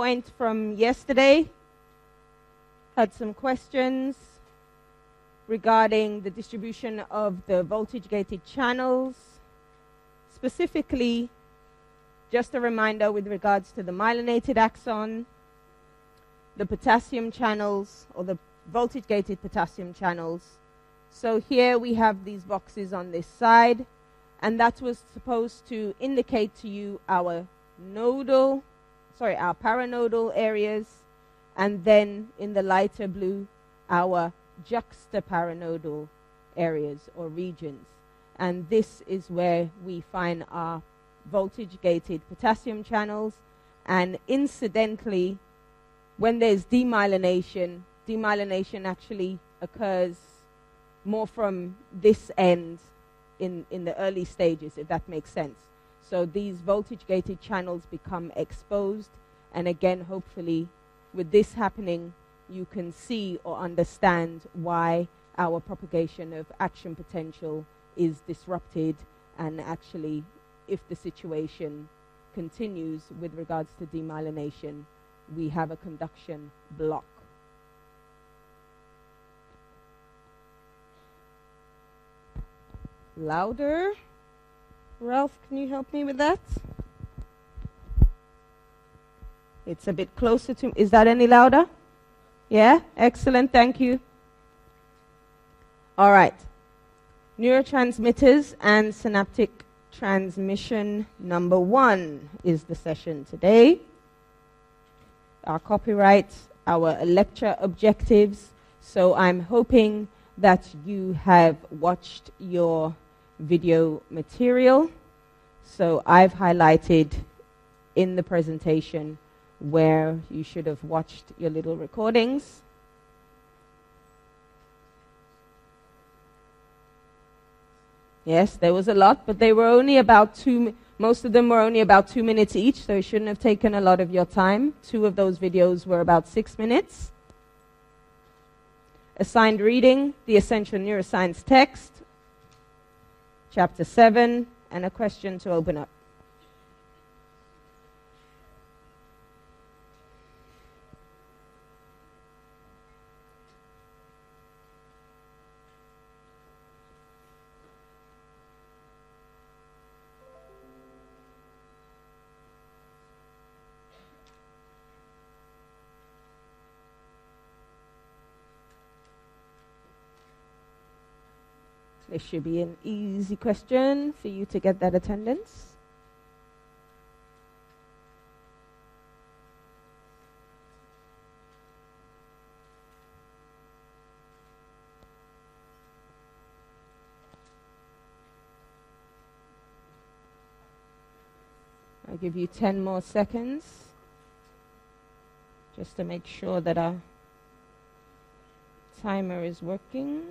PowerPoint from yesterday. Had some questions regarding the distribution of the voltage gated channels. Specifically, just a reminder with regards to the myelinated axon, the potassium channels, or the voltage gated potassium channels. So here we have these boxes on this side, and that was supposed to indicate to you our nodal, sorry, our paranodal areas, and then in the lighter blue, our juxtaparanodal areas or regions. And this is where we find our voltage gated potassium channels. And incidentally, when there's demyelination, demyelination actually occurs more from this end in, in the early stages, if that makes sense. So these voltage gated channels become exposed, and again, hopefully, with this happening, you can see or understand why our propagation of action potential is disrupted, and actually, if the situation continues with regards to demyelination, we have a conduction block. Louder. Ralph, can you help me with that? It's a bit closer to. me. Is that any louder? Yeah? Excellent. Thank you. All right. Neurotransmitters and synaptic transmission number one is the session today. Our copyright, our lecture objectives. So I'm hoping that you have watched your video material. So I've highlighted in the presentation where you should have watched your little recordings. Yes, there was a lot, but they were only about two, most of them were only about two minutes each, so it shouldn't have taken a lot of your time. Two of those videos were about six minutes. Assigned reading, the Essential Neuroscience text, chapter 7, and a question to open up. This should be an easy question for you to get that attendance. I'll give you 10 more seconds just to make sure that our timer is working.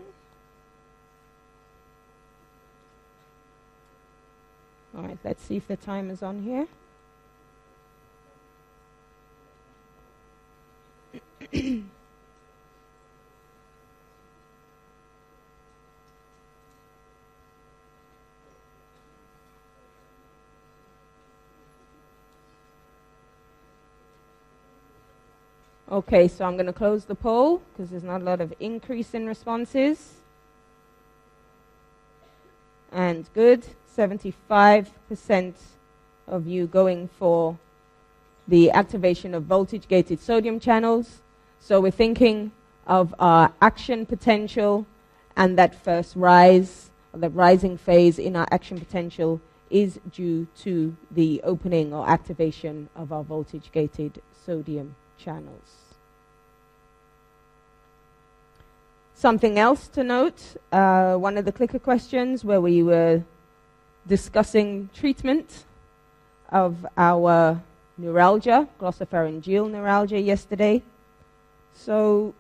All right, let's see if the time is on here. okay, so I'm going to close the poll because there's not a lot of increase in responses. Good. 75% of you going for the activation of voltage gated sodium channels. So we're thinking of our action potential and that first rise, the rising phase in our action potential is due to the opening or activation of our voltage gated sodium channels. Something else to note uh, one of the clicker questions where we were discussing treatment of our neuralgia, glossopharyngeal neuralgia, yesterday. So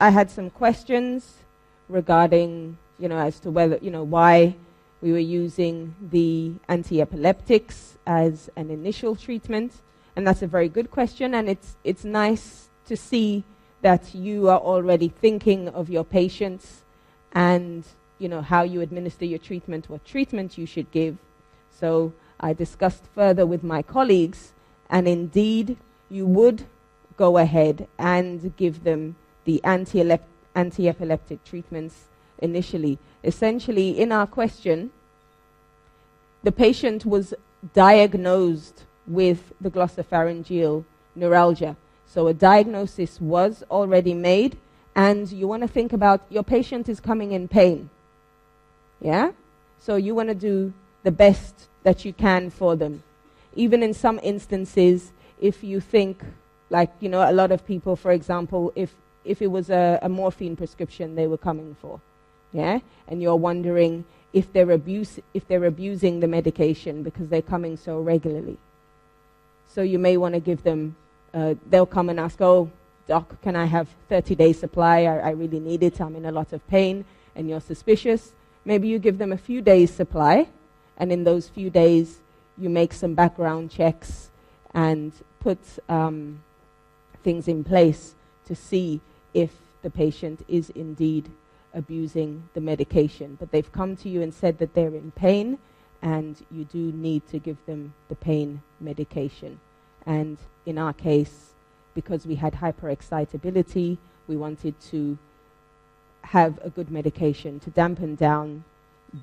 I had some questions regarding, you know, as to whether, you know, why we were using the anti-epileptics as an initial treatment. And that's a very good question, and it's, it's nice to see that you are already thinking of your patients and you know, how you administer your treatment, what treatment you should give. So I discussed further with my colleagues, and indeed, you would go ahead and give them the anti epileptic treatments initially. Essentially, in our question, the patient was diagnosed with the glossopharyngeal neuralgia. So a diagnosis was already made, and you want to think about your patient is coming in pain. Yeah? So you want to do the best that you can for them. Even in some instances, if you think, like, you know, a lot of people, for example, if, if it was a, a morphine prescription they were coming for, yeah? And you're wondering if they're, abuse, if they're abusing the medication because they're coming so regularly. So you may want to give them, uh, they'll come and ask, oh, doc, can I have 30 days supply? I, I really need it. I'm in a lot of pain. And you're suspicious. Maybe you give them a few days supply. And in those few days, you make some background checks and put um, things in place to see if the patient is indeed abusing the medication. But they've come to you and said that they're in pain and you do need to give them the pain medication. And in our case, because we had hyperexcitability, we wanted to have a good medication to dampen down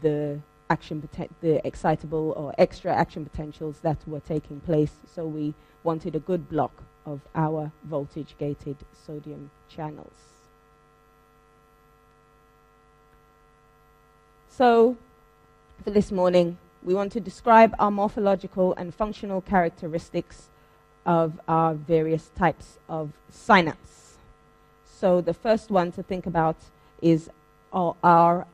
the action the excitable or extra action potentials that were taking place. So we wanted a good block of our voltage gated sodium channels. So for this morning, we want to describe our morphological and functional characteristics of our various types of synapse. So the first one to think about is our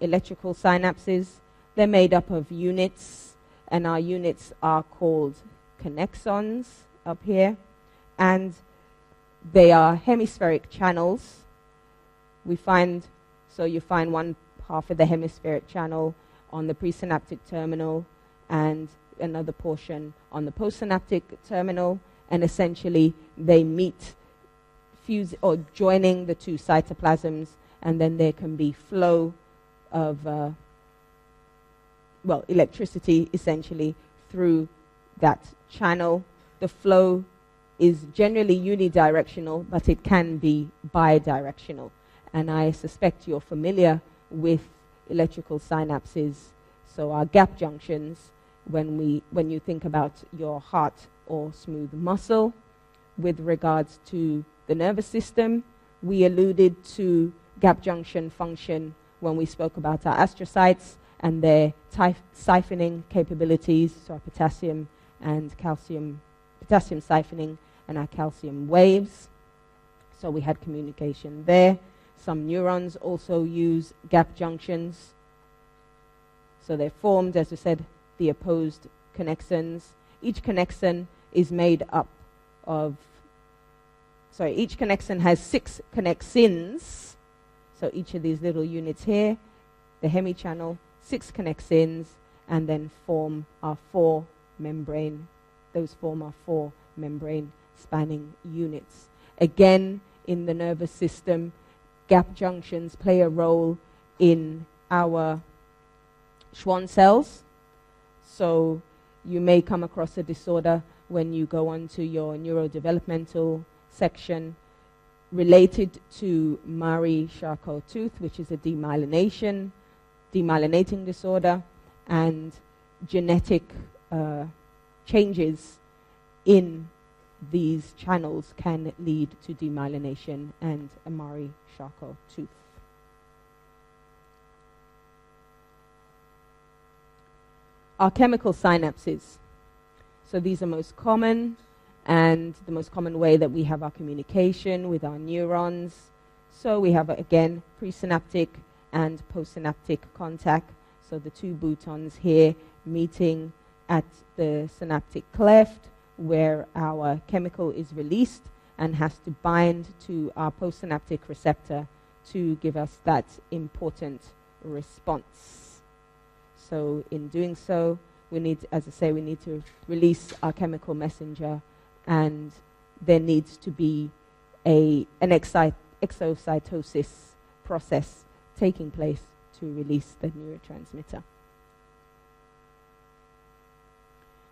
electrical synapses. They're made up of units, and our units are called connexons up here, and they are hemispheric channels. We find, so you find one half of the hemispheric channel on the presynaptic terminal and another portion on the postsynaptic terminal, and essentially they meet, fuse or joining the two cytoplasms, and then there can be flow of, uh, well, electricity essentially through that channel. The flow is generally unidirectional, but it can be bidirectional. And I suspect you're familiar with electrical synapses, so our gap junctions, when, we, when you think about your heart or smooth muscle. With regards to the nervous system, we alluded to gap junction function when we spoke about our astrocytes and their siphoning capabilities, so our potassium and calcium, potassium siphoning and our calcium waves. So we had communication there. Some neurons also use gap junctions. So they're formed, as we said, the opposed connexons. Each connexon is made up of, sorry, each connexon has six connexins. So each of these little units here, the hemichannel, six connexins, and then form our four membrane, those form our four membrane spanning units. Again, in the nervous system, gap junctions play a role in our Schwann cells. So you may come across a disorder when you go onto your neurodevelopmental section related to Murray-Charcot tooth, which is a demyelination, demyelinating disorder, and genetic uh, changes in these channels can lead to demyelination and a Murray-Charcot Our chemical synapses. So these are most common and the most common way that we have our communication with our neurons. So we have, again, presynaptic and postsynaptic contact. So the two boutons here meeting at the synaptic cleft where our chemical is released and has to bind to our postsynaptic receptor to give us that important response. So, in doing so, we need, as I say, we need to release our chemical messenger, and there needs to be a, an exocytosis process taking place to release the neurotransmitter.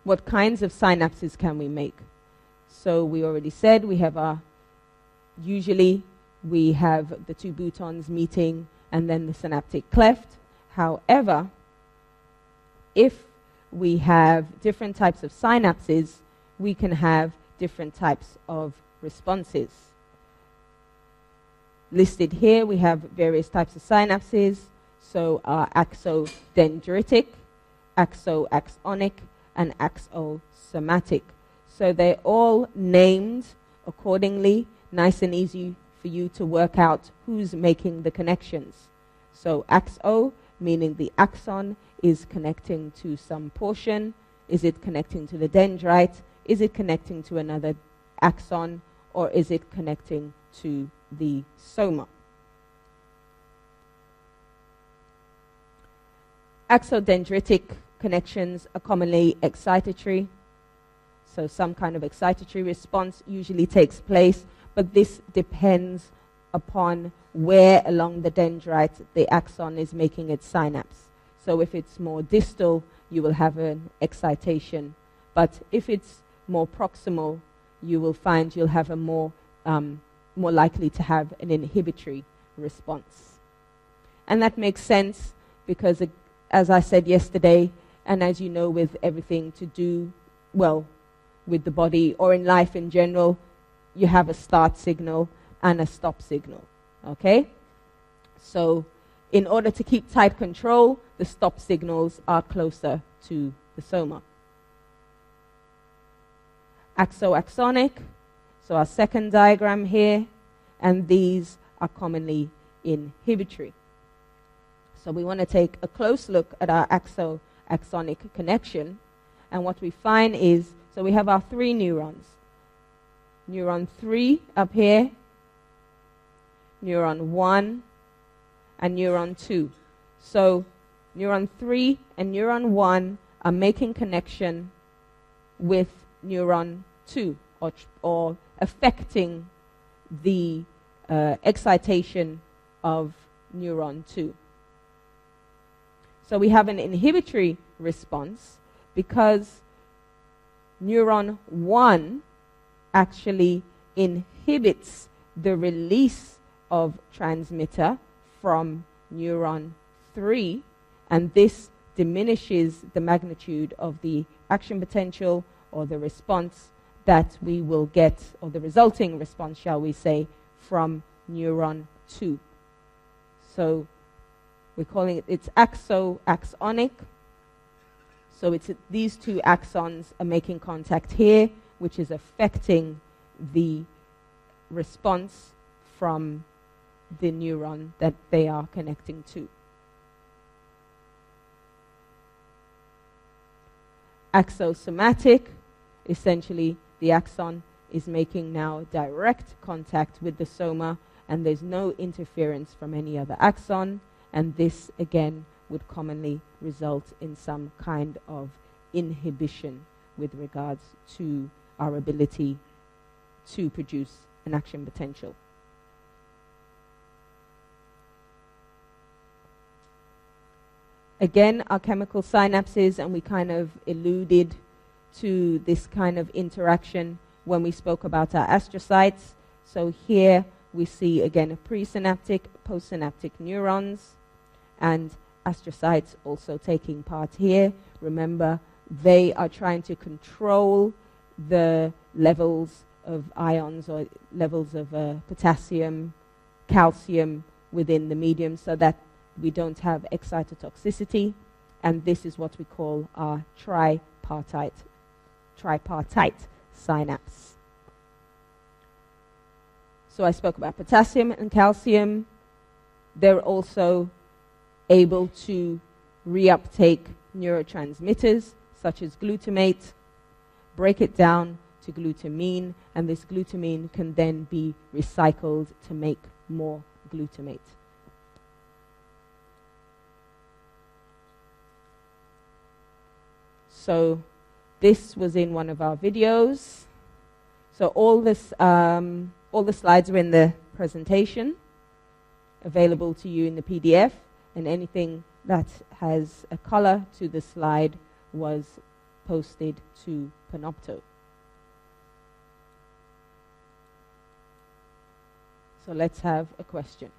What kinds of synapses can we make? So we already said we have our, usually we have the two boutons meeting and then the synaptic cleft. However, if we have different types of synapses, we can have different types of responses. Listed here, we have various types of synapses. So, uh, axodendritic, axoaxonic, and axosomatic. So, they're all named accordingly, nice and easy for you to work out who's making the connections. So, axo, meaning the axon, is connecting to some portion. Is it connecting to the dendrite? Is it connecting to another axon? Or is it connecting to the soma? Axodendritic connections are commonly excitatory. So, some kind of excitatory response usually takes place, but this depends upon where along the dendrite the axon is making its synapse. So if it's more distal, you will have an excitation. But if it's more proximal, you will find you'll have a more, um, more likely to have an inhibitory response. And that makes sense because, as I said yesterday, and as you know, with everything to do, well, with the body or in life in general, you have a start signal and a stop signal. Okay? So in order to keep tight control, the stop signals are closer to the soma. Axoaxonic, so our second diagram here, and these are commonly inhibitory. So we want to take a close look at our axoaxonic connection, and what we find is so we have our three neurons. Neuron 3 up here, neuron 1, and neuron 2. So neuron 3 and neuron 1 are making connection with neuron 2 or, or affecting the uh, excitation of neuron 2. So we have an inhibitory response because neuron 1 actually inhibits the release of transmitter from neuron 3, and this diminishes the magnitude of the action potential or the response that we will get, or the resulting response, shall we say, from neuron 2. So we're calling it, it's axo-axonic. So it's these two axons are making contact here, which is affecting the response from the neuron that they are connecting to. Axosomatic, essentially, the axon is making now direct contact with the soma, and there's no interference from any other axon, and this again would commonly result in some kind of inhibition with regards to our ability to produce an action potential. Again, our chemical synapses, and we kind of alluded to this kind of interaction when we spoke about our astrocytes. So here we see again a presynaptic, postsynaptic neurons, and astrocytes also taking part here. Remember, they are trying to control the levels of ions or levels of uh, potassium, calcium within the medium so that we don't have excitotoxicity, and this is what we call our tripartite, tripartite synapse. So I spoke about potassium and calcium. They're also able to reuptake neurotransmitters such as glutamate, break it down to glutamine, and this glutamine can then be recycled to make more glutamate. So this was in one of our videos. So all, this, um, all the slides are in the presentation, available to you in the PDF, and anything that has a color to the slide was posted to Panopto. So let's have a question.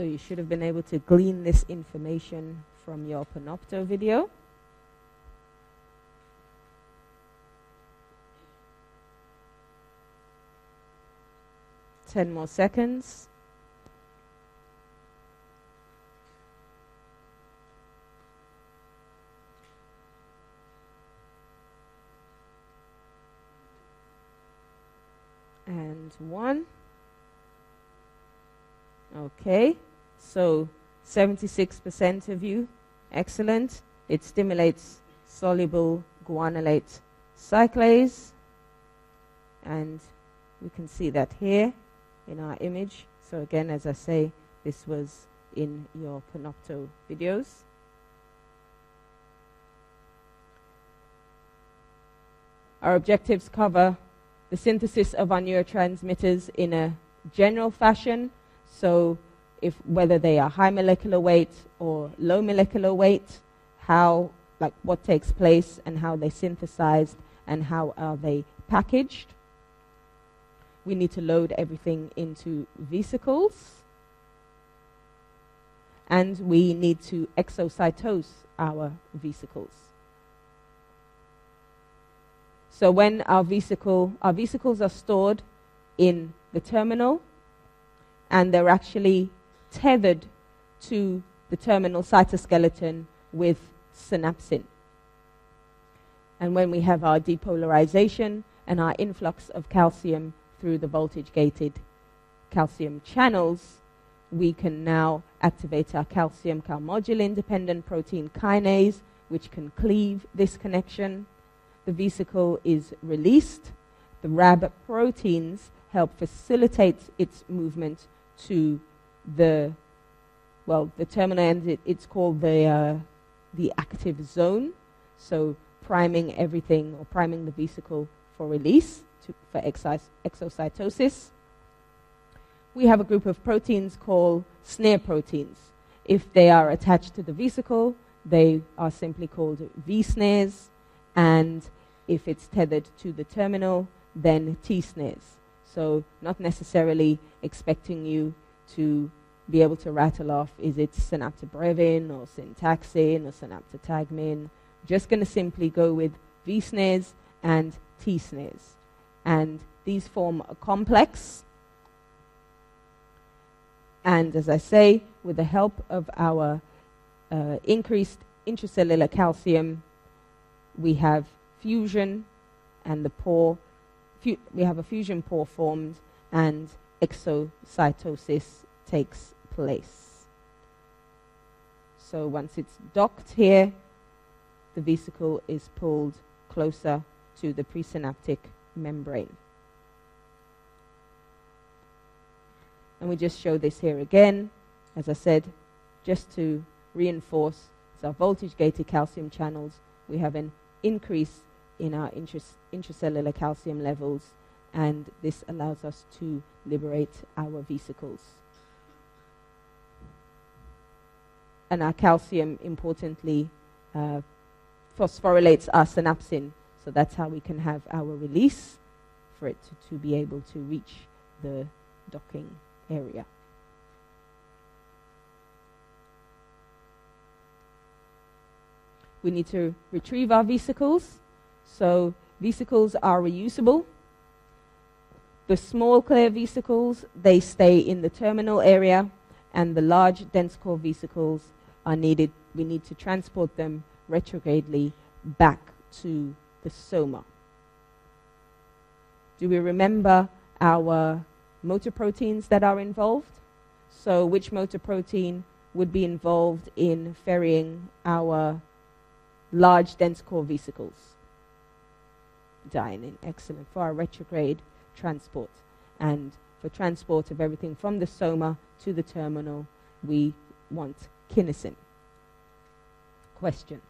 So you should have been able to glean this information from your Panopto video. Ten more seconds. And one. Okay, so 76% of you, excellent. It stimulates soluble guanylate cyclase, and we can see that here in our image. So again, as I say, this was in your Panopto videos. Our objectives cover the synthesis of our neurotransmitters in a general fashion, so if whether they are high molecular weight or low molecular weight, how like what takes place and how they synthesized and how are they packaged. We need to load everything into vesicles. And we need to exocytose our vesicles. So when our vesicle, our vesicles are stored in the terminal and they're actually tethered to the terminal cytoskeleton with synapsin. And when we have our depolarization and our influx of calcium through the voltage gated calcium channels, we can now activate our calcium calmodulin dependent protein kinase, which can cleave this connection. The vesicle is released. The RAB proteins help facilitate its movement to the well, the terminal end, it, it's called the, uh, the active zone. So priming everything or priming the vesicle for release to, for exocytosis. We have a group of proteins called snare proteins. If they are attached to the vesicle, they are simply called V snares. And if it's tethered to the terminal, then T snares. So, not necessarily expecting you to be able to rattle off is it synaptobrevin or syntaxin or synaptotagmin. Just going to simply go with V snares and T snares. And these form a complex. And as I say, with the help of our uh, increased intracellular calcium, we have fusion and the pore, fu- we have a fusion pore formed and exocytosis takes place. So once it's docked here, the vesicle is pulled closer to the presynaptic membrane. And we just show this here again, as I said, just to reinforce our voltage gated calcium channels. We have an increase in our intracellular calcium levels, and this allows us to liberate our vesicles. And our calcium, importantly, uh, phosphorylates our synapsin. So that's how we can have our release for it to, to be able to reach the docking area. We need to retrieve our vesicles. So vesicles are reusable. The small clear vesicles, they stay in the terminal area, and the large dense core vesicles are needed. We need to transport them retrogradely back to the soma. Do we remember our motor proteins that are involved? So, which motor protein would be involved in ferrying our large dense core vesicles? dynein. Excellent. For our retrograde transport. And for transport of everything from the soma to the terminal, we want kinesin. Question.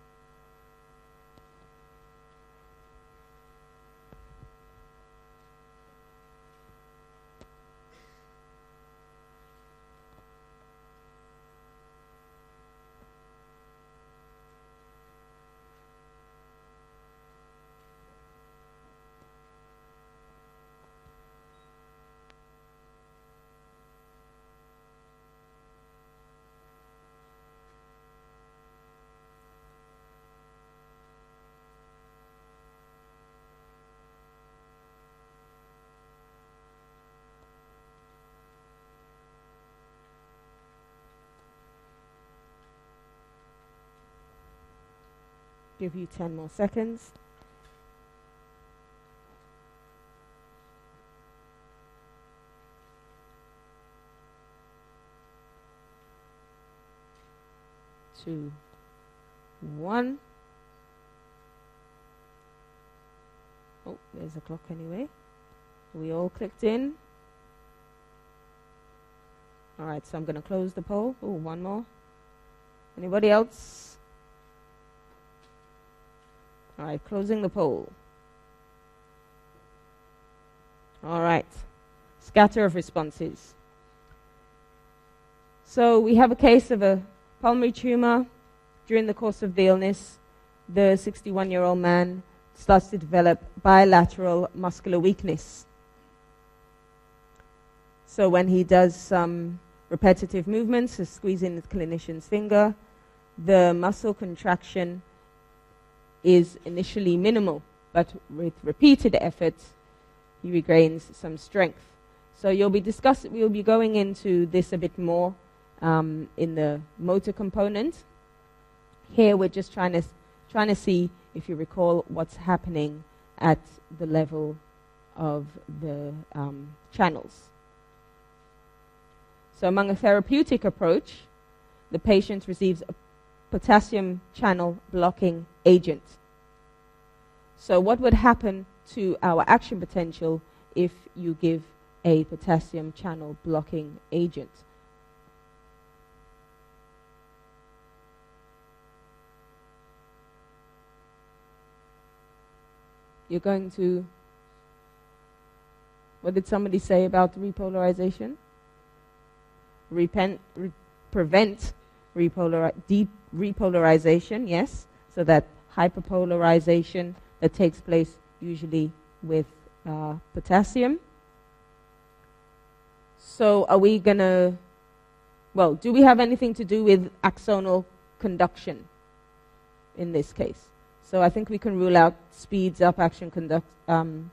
Give you 10 more seconds. Two, one. Oh, there's a clock anyway. We all clicked in. All right, so I'm going to close the poll. Oh, one more. Anybody else? Closing the poll. All right, scatter of responses. So we have a case of a pulmonary tumor. During the course of the illness, the 61 year old man starts to develop bilateral muscular weakness. So when he does some repetitive movements, so squeezing the clinician's finger, the muscle contraction is initially minimal, but with repeated efforts, he regains some strength. So you'll be discussing, we'll be going into this a bit more um, in the motor component. Here we're just trying to trying to see if you recall what's happening at the level of the um, channels. So among a therapeutic approach, the patient receives a potassium channel blocking agent. So, what would happen to our action potential if you give a potassium channel blocking agent? You're going to. What did somebody say about repolarization? Repent, re- prevent repolari- repolarization, yes, so that hyperpolarization that takes place usually with uh, potassium. So, are we going to, well, do we have anything to do with axonal conduction in this case? So, I think we can rule out speeds up action conduct, um,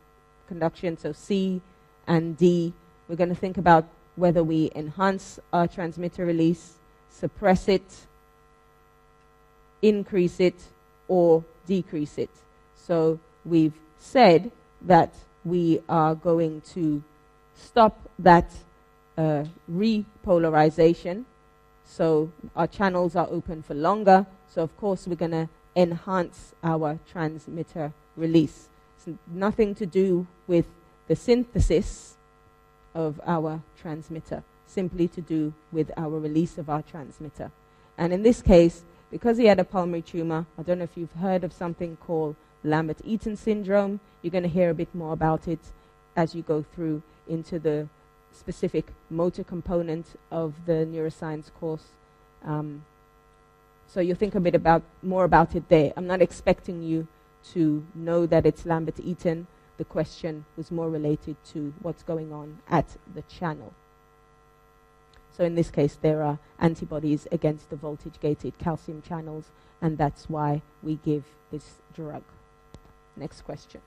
conduction. So, C and D. We're going to think about whether we enhance our transmitter release suppress it, increase it, or decrease it. So we've said that we are going to stop that uh, repolarization. So our channels are open for longer. So, of course, we're going to enhance our transmitter release. It's nothing to do with the synthesis of our transmitter simply to do with our release of our transmitter. And in this case, because he had a pulmonary tumor, I don't know if you've heard of something called Lambert Eaton syndrome. You're going to hear a bit more about it as you go through into the specific motor component of the neuroscience course. Um, so you'll think a bit about more about it there. I'm not expecting you to know that it's Lambert Eaton. The question was more related to what's going on at the channel. So in this case, there are antibodies against the voltage-gated calcium channels, and that's why we give this drug. Next question.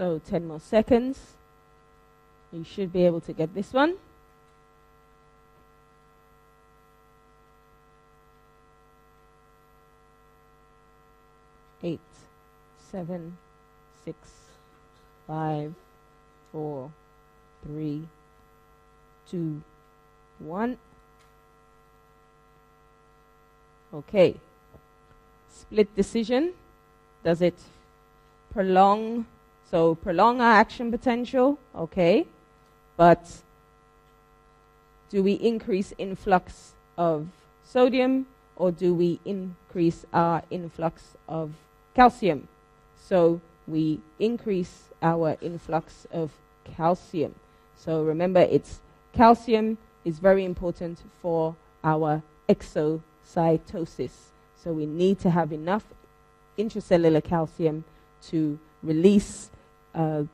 So 10 more seconds. You should be able to get this one. Eight, seven, six, five, four, three, two, one. Okay. Split decision. Does it prolong? So prolong our action potential. Okay. But do we increase influx of sodium or do we increase our influx of calcium? So we increase our influx of calcium. So remember, it's calcium is very important for our exocytosis. So we need to have enough intracellular calcium to release uh,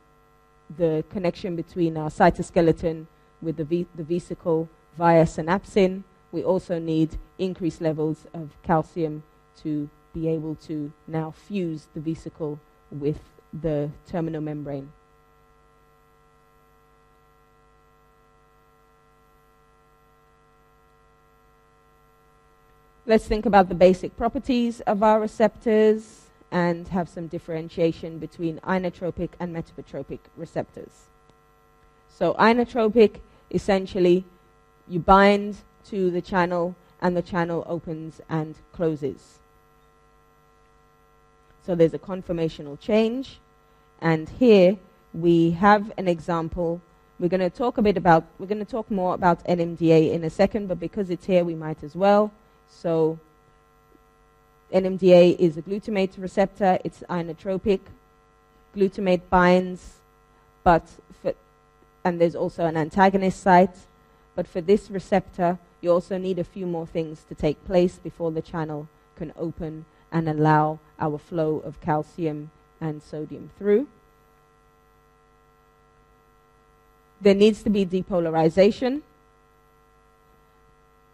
the connection between our cytoskeleton with the, the vesicle via synapsin. We also need increased levels of calcium to be able to now fuse the vesicle with the terminal membrane. Let's think about the basic properties of our receptors and have some differentiation between ionotropic and metabotropic receptors. So, ionotropic essentially, you bind to the channel and the channel opens and closes. So, there's a conformational change. And here we have an example. We're going to talk a bit about, we're going to talk more about NMDA in a second, but because it's here, we might as well. So NMDA is a glutamate receptor. It's ionotropic. Glutamate binds, but for, and there's also an antagonist site. But for this receptor, you also need a few more things to take place before the channel can open and allow our flow of calcium and sodium through. There needs to be depolarization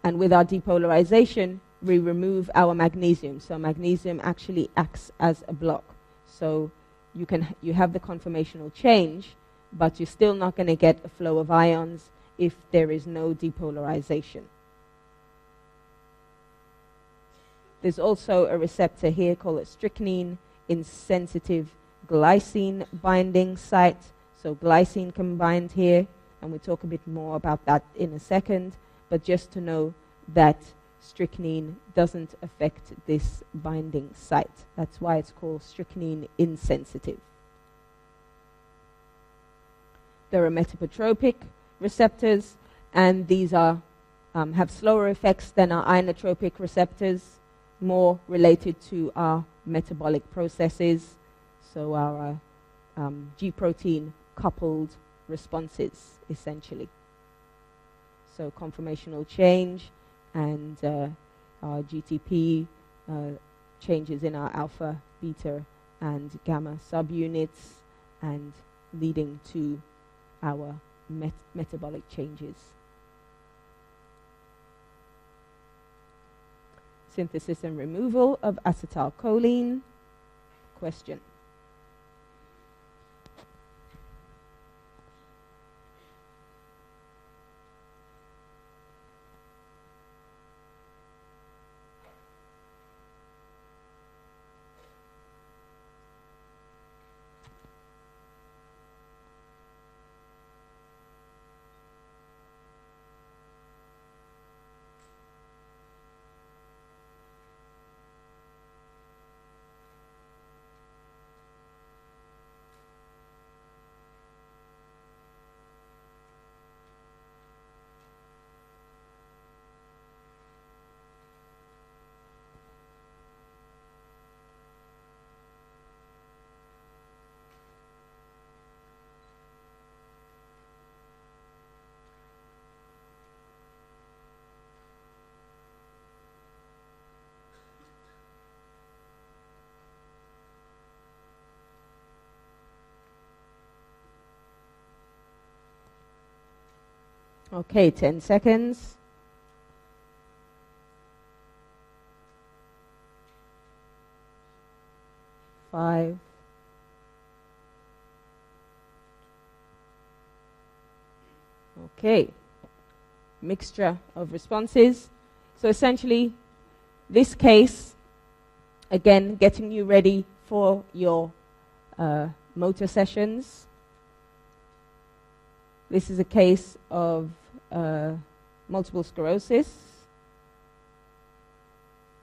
and with our depolarization, we remove our magnesium. So magnesium actually acts as a block. So you can you have the conformational change, but you're still not going to get a flow of ions if there is no depolarization. There's also a receptor here called a strychnine insensitive glycine binding site. So glycine can bind here, and we'll talk a bit more about that in a second but just to know that strychnine doesn't affect this binding site. That's why it's called strychnine insensitive. There are metabotropic receptors, and these are, um, have slower effects than our ionotropic receptors, more related to our metabolic processes, so our uh, um, G protein coupled responses, essentially so conformational change and uh, our GTP uh, changes in our alpha, beta, and gamma subunits, and leading to our met- metabolic changes. Synthesis and removal of acetylcholine. Question. Okay, 10 seconds. Five. Okay. Mixture of responses. So essentially, this case, again, getting you ready for your uh, motor sessions. This is a case of uh, multiple sclerosis.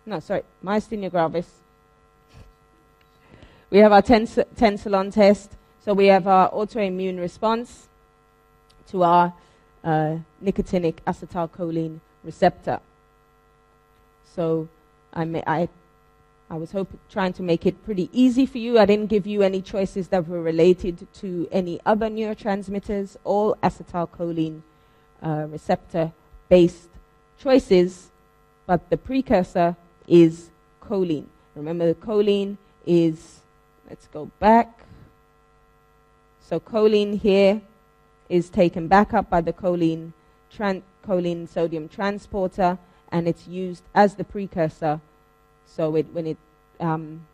No, sorry, myasthenia gravis. We have our tens- tensilon test. So we have our autoimmune response to our uh, nicotinic acetylcholine receptor. So I, may, I, I was hope, trying to make it pretty easy for you. I didn't give you any choices that were related to any other neurotransmitters, all acetylcholine uh, receptor based choices, but the precursor is choline. Remember, the choline is, let's go back. So, choline here is taken back up by the choline, tran- choline sodium transporter and it's used as the precursor. So it, when it, um,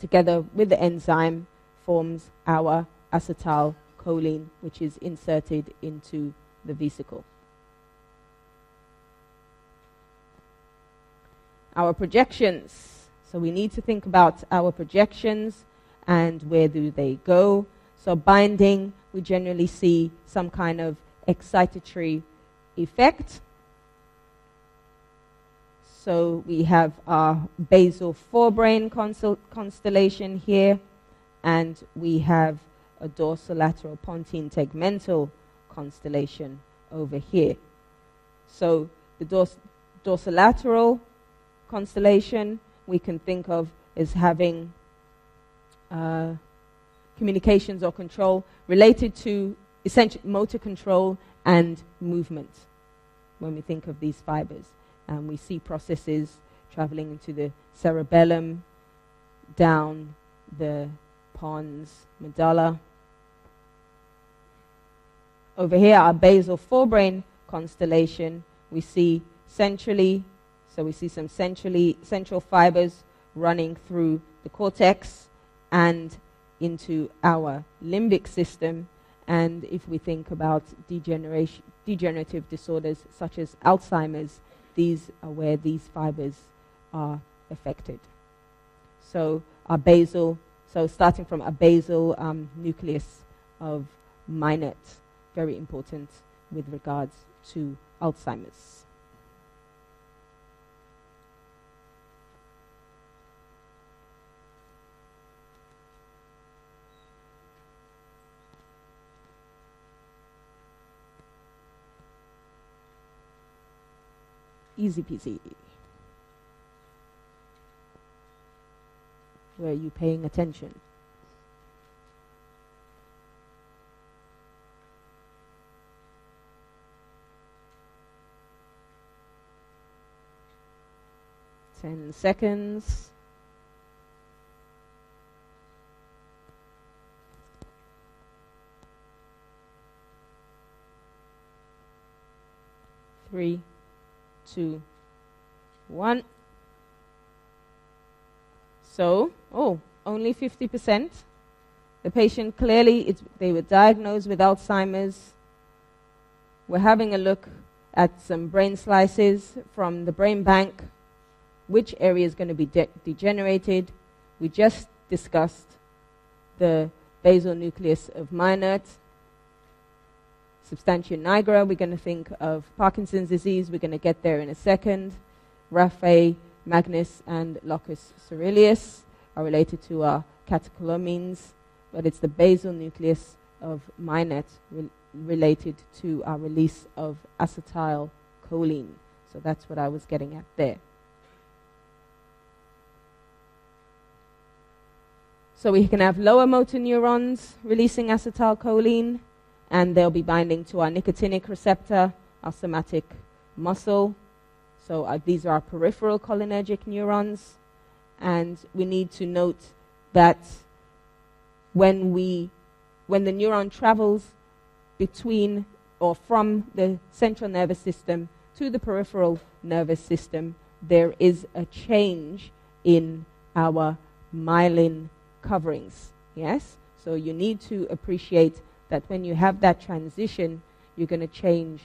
together with the enzyme, forms our acetylcholine, which is inserted into the vesicle. Our projections. So we need to think about our projections and where do they go. So binding, we generally see some kind of excitatory effect so we have our basal forebrain constellation here, and we have a dorsolateral pontine tegmental constellation over here. So the dors- dorsolateral constellation we can think of as having uh, communications or control related to essential motor control and movement when we think of these fibers and we see processes traveling into the cerebellum, down the pons medulla. Over here, our basal forebrain constellation, we see centrally, so we see some centrally central fibers running through the cortex and into our limbic system. And if we think about degeneration, degenerative disorders such as Alzheimer's, these are where these fibers are affected. So our basal, so starting from a basal um, nucleus of Meynert, very important with regards to Alzheimer's. Easy peasy. Were you paying attention? Ten seconds. Three two, one. So, oh, only 50%. The patient clearly, they were diagnosed with Alzheimer's. We're having a look at some brain slices from the brain bank. Which area is going to be de- degenerated? We just discussed the basal nucleus of Meynert substantia nigra, we're going to think of Parkinson's disease. We're going to get there in a second. Raphe, Magnus, and locus coeruleus are related to our catecholamines, but it's the basal nucleus of Meynert re- related to our release of acetylcholine. So that's what I was getting at there. So we can have lower motor neurons releasing acetylcholine, and they'll be binding to our nicotinic receptor, our somatic muscle. So uh, these are our peripheral cholinergic neurons. And we need to note that when, we, when the neuron travels between or from the central nervous system to the peripheral nervous system, there is a change in our myelin coverings. Yes? So you need to appreciate that when you have that transition, you're going to change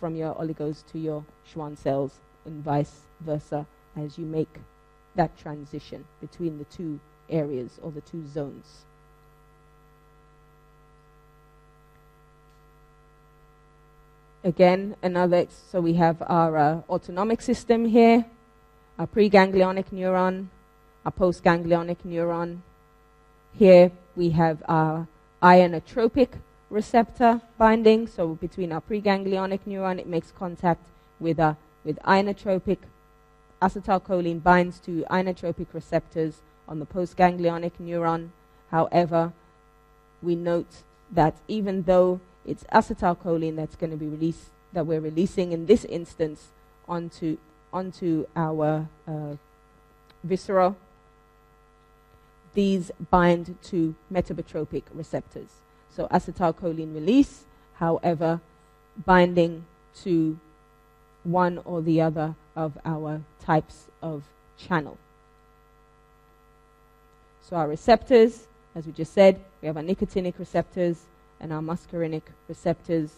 from your oligos to your Schwann cells and vice versa as you make that transition between the two areas or the two zones. Again, another, so we have our uh, autonomic system here, our preganglionic neuron, our postganglionic neuron. Here we have our ionotropic receptor binding. So between our preganglionic neuron, it makes contact with, a, with ionotropic. Acetylcholine binds to ionotropic receptors on the postganglionic neuron. However, we note that even though it's acetylcholine that's going to be released, that we're releasing in this instance onto, onto our uh. These bind to metabotropic receptors. So acetylcholine release, however, binding to one or the other of our types of channel. So our receptors, as we just said, we have our nicotinic receptors, and our muscarinic receptors,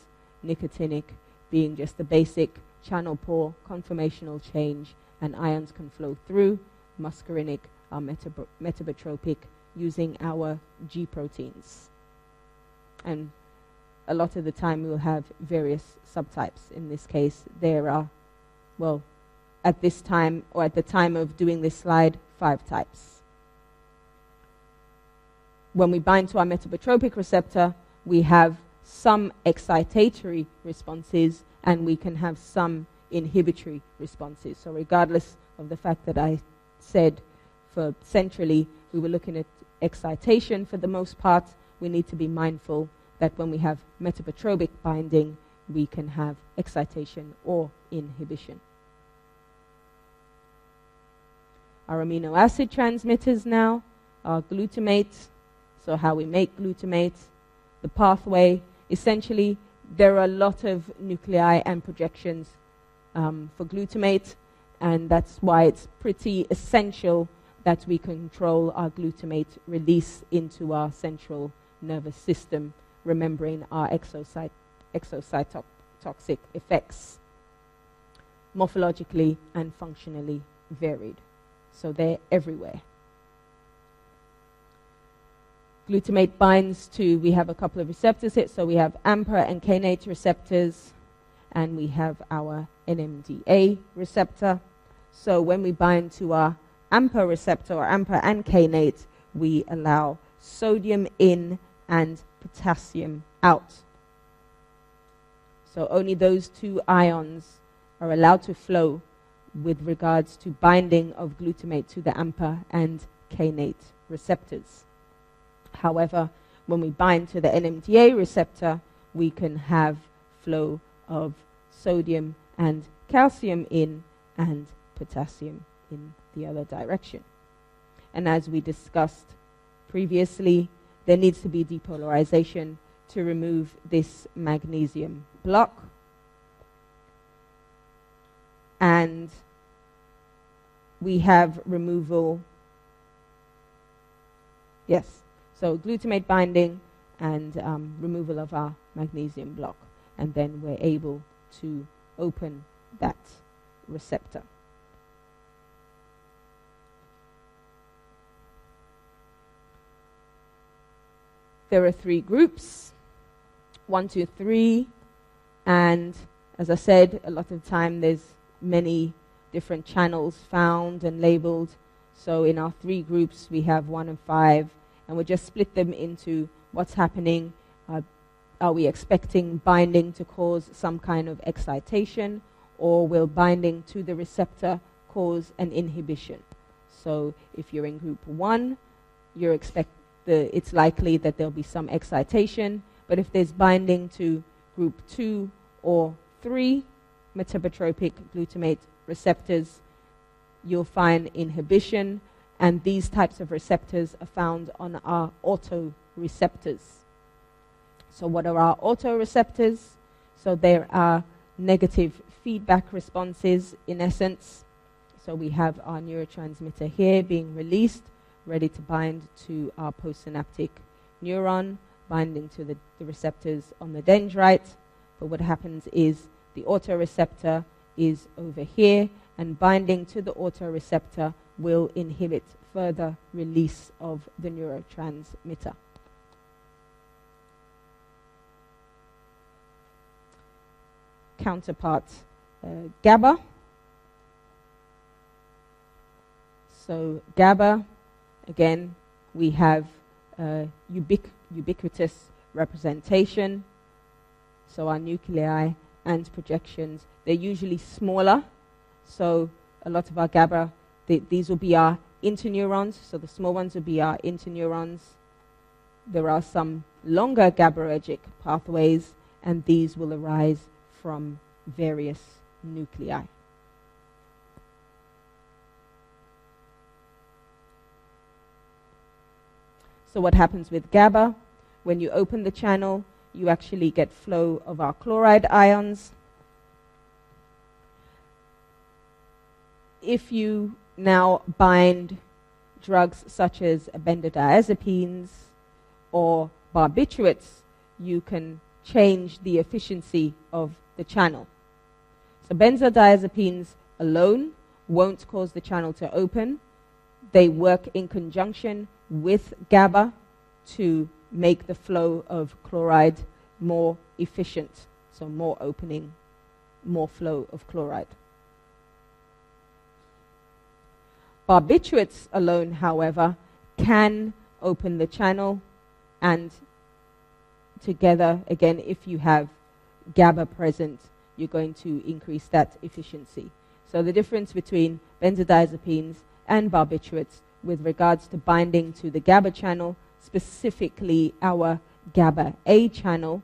nicotinic being just the basic channel pore conformational change, and ions can flow through. Muscarinic Uh, are metab- metabotropic using our G proteins. And a lot of the time we'll have various subtypes. In this case, there are, well, at this time, or at the time of doing this slide, five types. When we bind to our metabotropic receptor, we have some excitatory responses and we can have some inhibitory responses. So, regardless of the fact that I said for centrally we were looking at excitation for the most part, we need to be mindful that when we have metabotropic binding, we can have excitation or inhibition. Our amino acid transmitters now are glutamate, so how we make glutamate, the pathway. Essentially, there are a lot of nuclei and projections um, for glutamate, and that's why it's pretty essential that we control our glutamate release into our central nervous system, remembering our excitotoxic effects, morphologically and functionally varied. So they're everywhere. Glutamate binds to, we have a couple of receptors here. So we have AMPA and kainate receptors, and we have our NMDA receptor. So when we bind to our AMPA receptor or AMPA and kainate, we allow sodium in and potassium out. So only those two ions are allowed to flow with regards to binding of glutamate to the AMPA and kainate receptors. However, when we bind to the NMDA receptor, we can have flow of sodium and calcium in and potassium in the other direction. And as we discussed previously, there needs to be depolarization to remove this magnesium block. And we have removal. Yes, so glutamate binding and um, removal of our magnesium block. And then we're able to open that receptor. There are three groups one, two, three. And as I said, a lot of time there's many different channels found and labeled. So in our three groups, we have one and five and we'll just split them into what's happening. Uh, are we expecting binding to cause some kind of excitation, or will binding to the receptor cause an inhibition? So if you're in group one, you expect the, it's likely that there'll be some excitation. But if there's binding to group two or three metabotropic glutamate receptors, you'll find inhibition and these types of receptors are found on our autoreceptors. So, what are our autoreceptors? So, there are negative feedback responses in essence. So, we have our neurotransmitter here being released, ready to bind to our postsynaptic neuron, binding to the, the receptors on the dendrite. but what happens is the autoreceptor is over here, and binding to the autoreceptor will inhibit further release of the neurotransmitter. Counterpart uh, GABA. So, GABA, again, we have uh, ubiqu- ubiquitous representation. So, our nuclei and projections, they're usually smaller. So, a lot of our GABA, they, these will be our interneurons. So, the small ones will be our interneurons. There are some longer GABAergic pathways, and these will arise from various nuclei. So, what happens with GABA? When you open the channel, you actually get flow of our chloride ions. If you now bind drugs such as benzodiazepines or barbiturates, you can change the efficiency of the channel. So benzodiazepines alone won't cause the channel to open. They work in conjunction with GABA to make the flow of chloride more efficient, so more opening, more flow of chloride. Barbiturates alone, however, can open the channel, and together, again, if you have GABA present, you're going to increase that efficiency. So the difference between benzodiazepines and barbiturates with regards to binding to the GABA channel, specifically our GABA A channel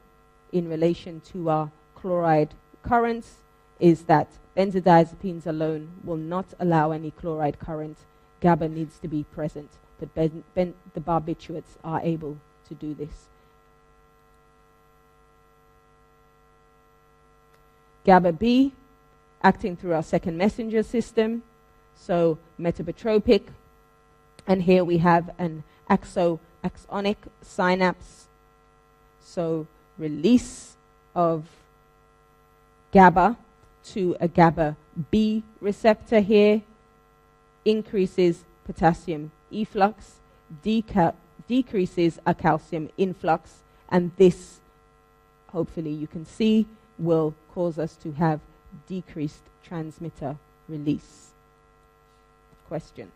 in relation to our chloride currents, is that benzodiazepines alone will not allow any chloride current. GABA needs to be present, but ben, ben, the barbiturates are able to do this. GABA B acting through our second messenger system, so metabotropic. And here we have an axo-axonic synapse, so release of GABA to a GABA B receptor here increases potassium efflux, deca- decreases a calcium influx, and this, hopefully, you can see will cause us to have decreased transmitter release. Question.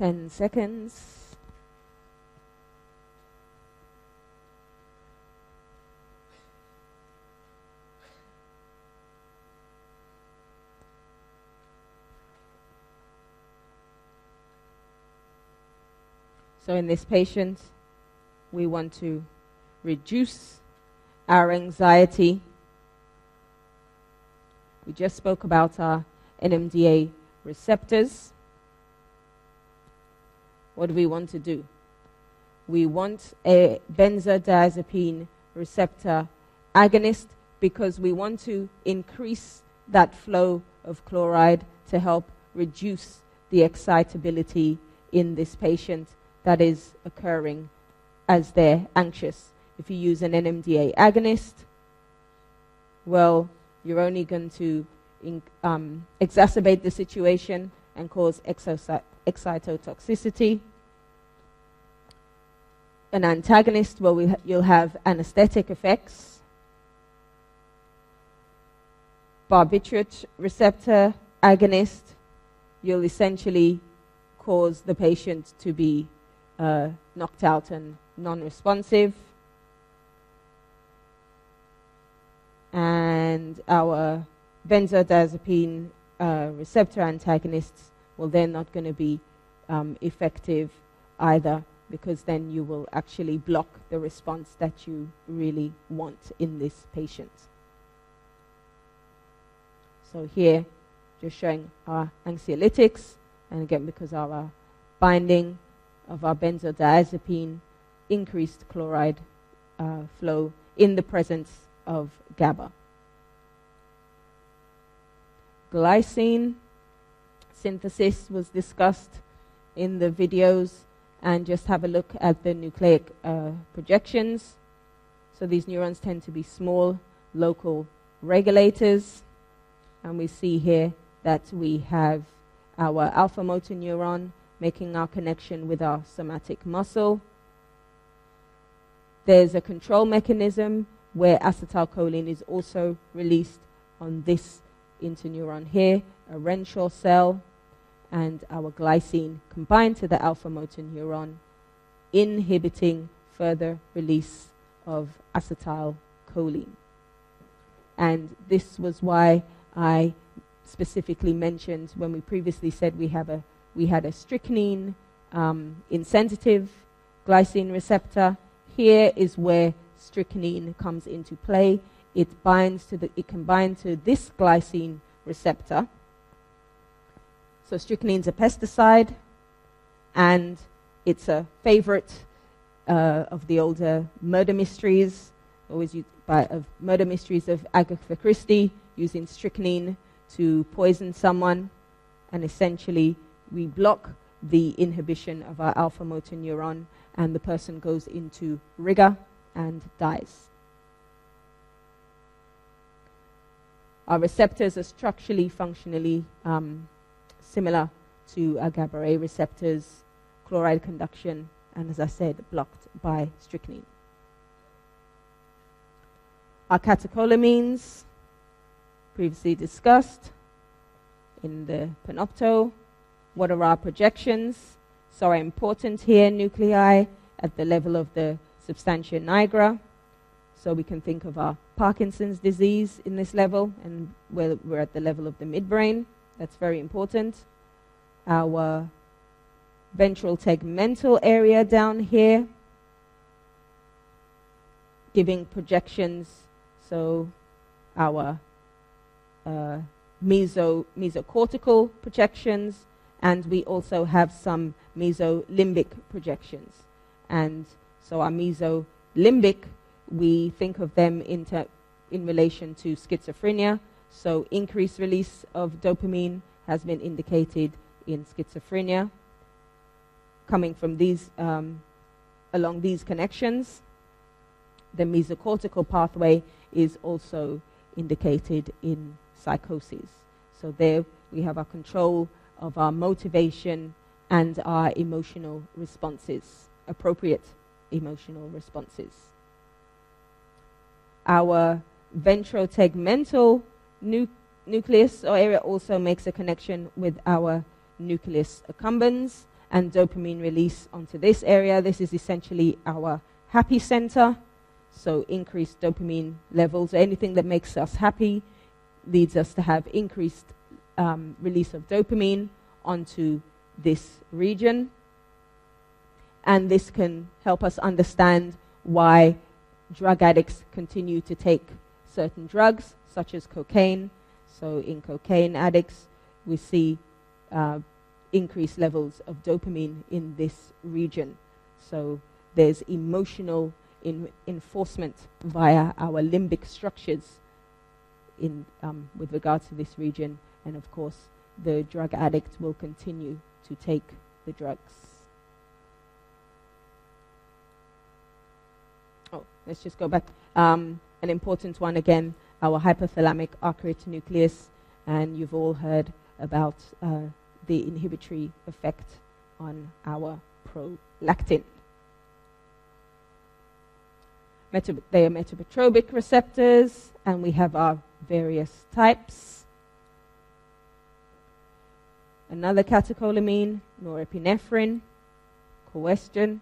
Ten seconds. So, in this patient, we want to reduce our anxiety. We just spoke about our NMDA receptors. What do we want to do? We want a benzodiazepine receptor agonist because we want to increase that flow of chloride to help reduce the excitability in this patient that is occurring as they're anxious. If you use an NMDA agonist, well, you're only going to um, exacerbate the situation and cause excitotoxicity an antagonist where you'll have anesthetic effects. Barbiturate receptor agonist, you'll essentially cause the patient to be uh, knocked out and non responsive. And our benzodiazepine uh, receptor antagonists will then not going to be um, effective either because then you will actually block the response that you really want in this patient. So here, just showing our anxiolytics, and again, because our binding of our benzodiazepine increased chloride uh, flow in the presence of GABA. Glycine synthesis was discussed in the videos, and just have a look at the nucleic uh, projections. So these neurons tend to be small local regulators, and we see here that we have our alpha motor neuron making our connection with our somatic muscle. There's a control mechanism where acetylcholine is also released on this interneuron here, a Renshaw cell, and our glycine combined to the alpha motor neuron, inhibiting further release of acetylcholine. And this was why I specifically mentioned when we previously said we have a we had a strychnine um, insensitive glycine receptor. Here is where strychnine comes into play. It binds to the it can bind to this glycine receptor. So strychnine's a pesticide, and it's a favorite uh, of the older murder mysteries, always used by of murder mysteries of Agatha Christie, using strychnine to poison someone, and essentially we block the inhibition of our alpha motor neuron, and the person goes into rigor and dies. Our receptors are structurally, functionally um, similar to uh, our GABA A receptors, chloride conduction, and as I said, blocked by strychnine. Our catecholamines, previously discussed in the panopto. What are our projections? So are important here, nuclei at the level of the substantia nigra. So we can think of our Parkinson's disease in this level, and we're, we're at the level of the midbrain. That's very important. Our ventral tegmental area down here, giving projections. So our uh, meso, mesocortical projections, and we also have some mesolimbic projections. And so our mesolimbic we think of them in, ter- in relation to schizophrenia. So, increased release of dopamine has been indicated in schizophrenia, coming from these, um, along these connections. The mesocortical pathway is also indicated in psychosis. So, there we have our control of our motivation and our emotional responses, appropriate emotional responses our ventrotegmental nu- nucleus or area also makes a connection with our nucleus accumbens and dopamine release onto this area. This is essentially our happy center. So, increased dopamine levels, anything that makes us happy, leads us to have increased um, release of dopamine onto this region. And this can help us understand why drug addicts continue to take certain drugs, such as cocaine. So, in cocaine addicts, we see uh, increased levels of dopamine in this region. So, there's emotional in enforcement via our limbic structures in, um, with regard to this region. And of course, the drug addict will continue to take the drugs. oh, let's just go back. Um, an important one again, our hypothalamic arcuate nucleus, and you've all heard about uh, the inhibitory effect on our prolactin. They are metabotropic receptors, and we have our various types. Another catecholamine, norepinephrine, question.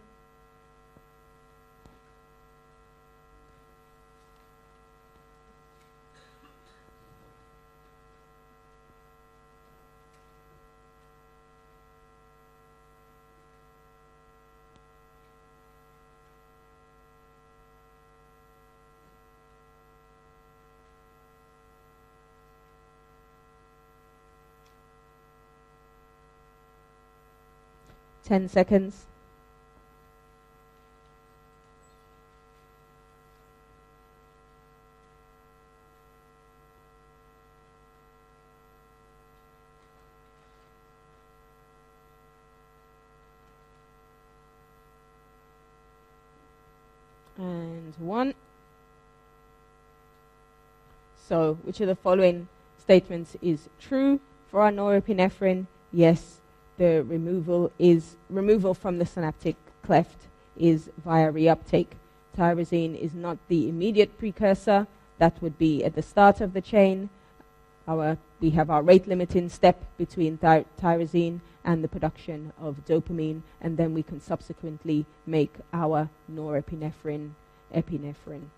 10 seconds. And one. So, which of the following statements is true for our norepinephrine? Yes, the removal is removal from the synaptic cleft is via reuptake. Tyrosine is not the immediate precursor. That would be at the start of the chain. Our, we have our rate limiting step between ty- tyrosine and the production of dopamine, and then we can subsequently make our norepinephrine epinephrine.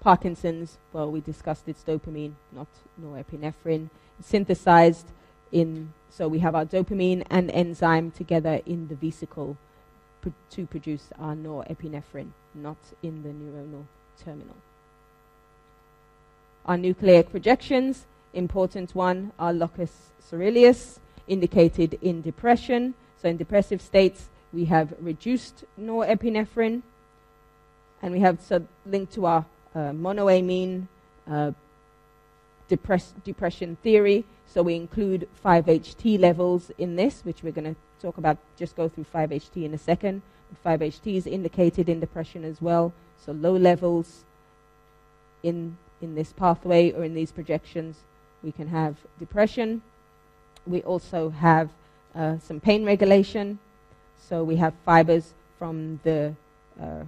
Parkinson's, well, we discussed it's dopamine, not norepinephrine. synthesized in, so we have our dopamine and enzyme together in the vesicle pr- to produce our norepinephrine, not in the neuronal terminal. Our nucleic projections, important one, are locus coeruleus, indicated in depression. So in depressive states, we have reduced norepinephrine, and we have so linked to our uh, monoamine uh, depress- depression theory. So we include 5-HT levels in this, which we're going to talk about, just go through 5-HT in a second. 5-HT is indicated in depression as well. So low levels in, in this pathway or in these projections, we can have depression. We also have uh, some pain regulation. So we have fibers from the, uh,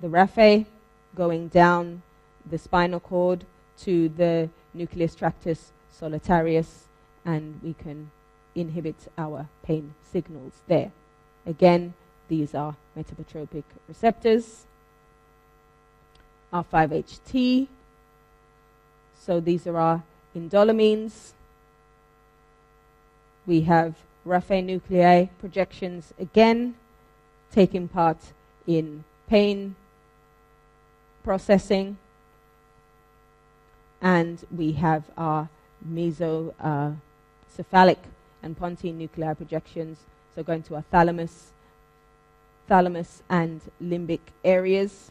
the raphe going down the spinal cord to the nucleus tractus solitarius, and we can inhibit our pain signals there. Again, these are metabotropic receptors. R5HT. So these are our indoleamines. We have raphe nuclei projections again, taking part in pain processing. And we have our mesencephalic uh, and pontine nuclear projections, so going to our thalamus, thalamus and limbic areas.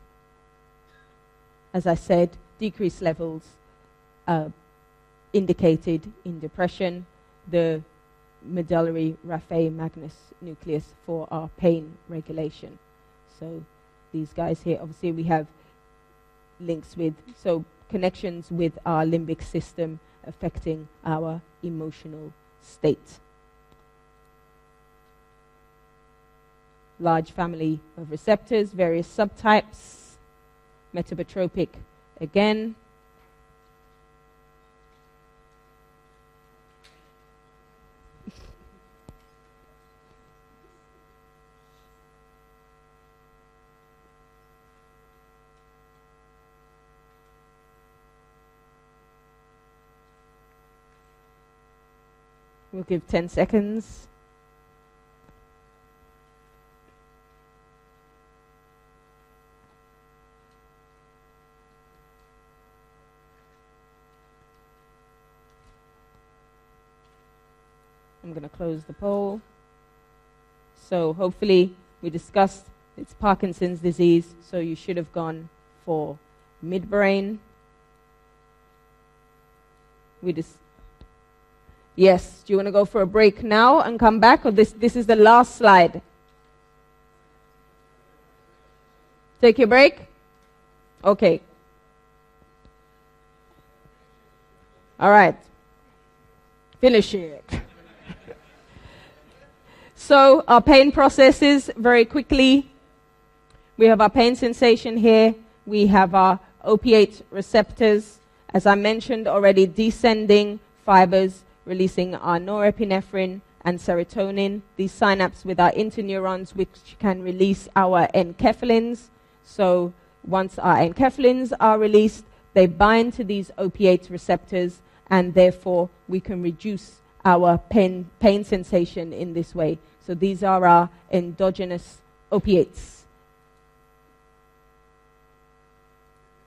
As I said, decreased levels uh, indicated in depression. The medullary raphe magnus nucleus for our pain regulation. So these guys here, obviously we have links with, so connections with our limbic system affecting our emotional state. Large family of receptors, various subtypes, metabotropic again, We'll give 10 seconds. I'm going to close the poll. So hopefully we discussed it's Parkinson's disease, so you should have gone for midbrain. We dis- Yes. Do you want to go for a break now and come back? Or this, this is the last slide? Take your break? Okay. All right. Finish it. so, our pain processes very quickly. We have our pain sensation here. We have our opiate receptors. As I mentioned already, descending fibers releasing our norepinephrine and serotonin, these synapses with our interneurons, which can release our enkephalins. So once our enkephalins are released, they bind to these opiate receptors, and therefore we can reduce our pain, pain sensation in this way. So these are our endogenous opiates.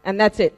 And that's it.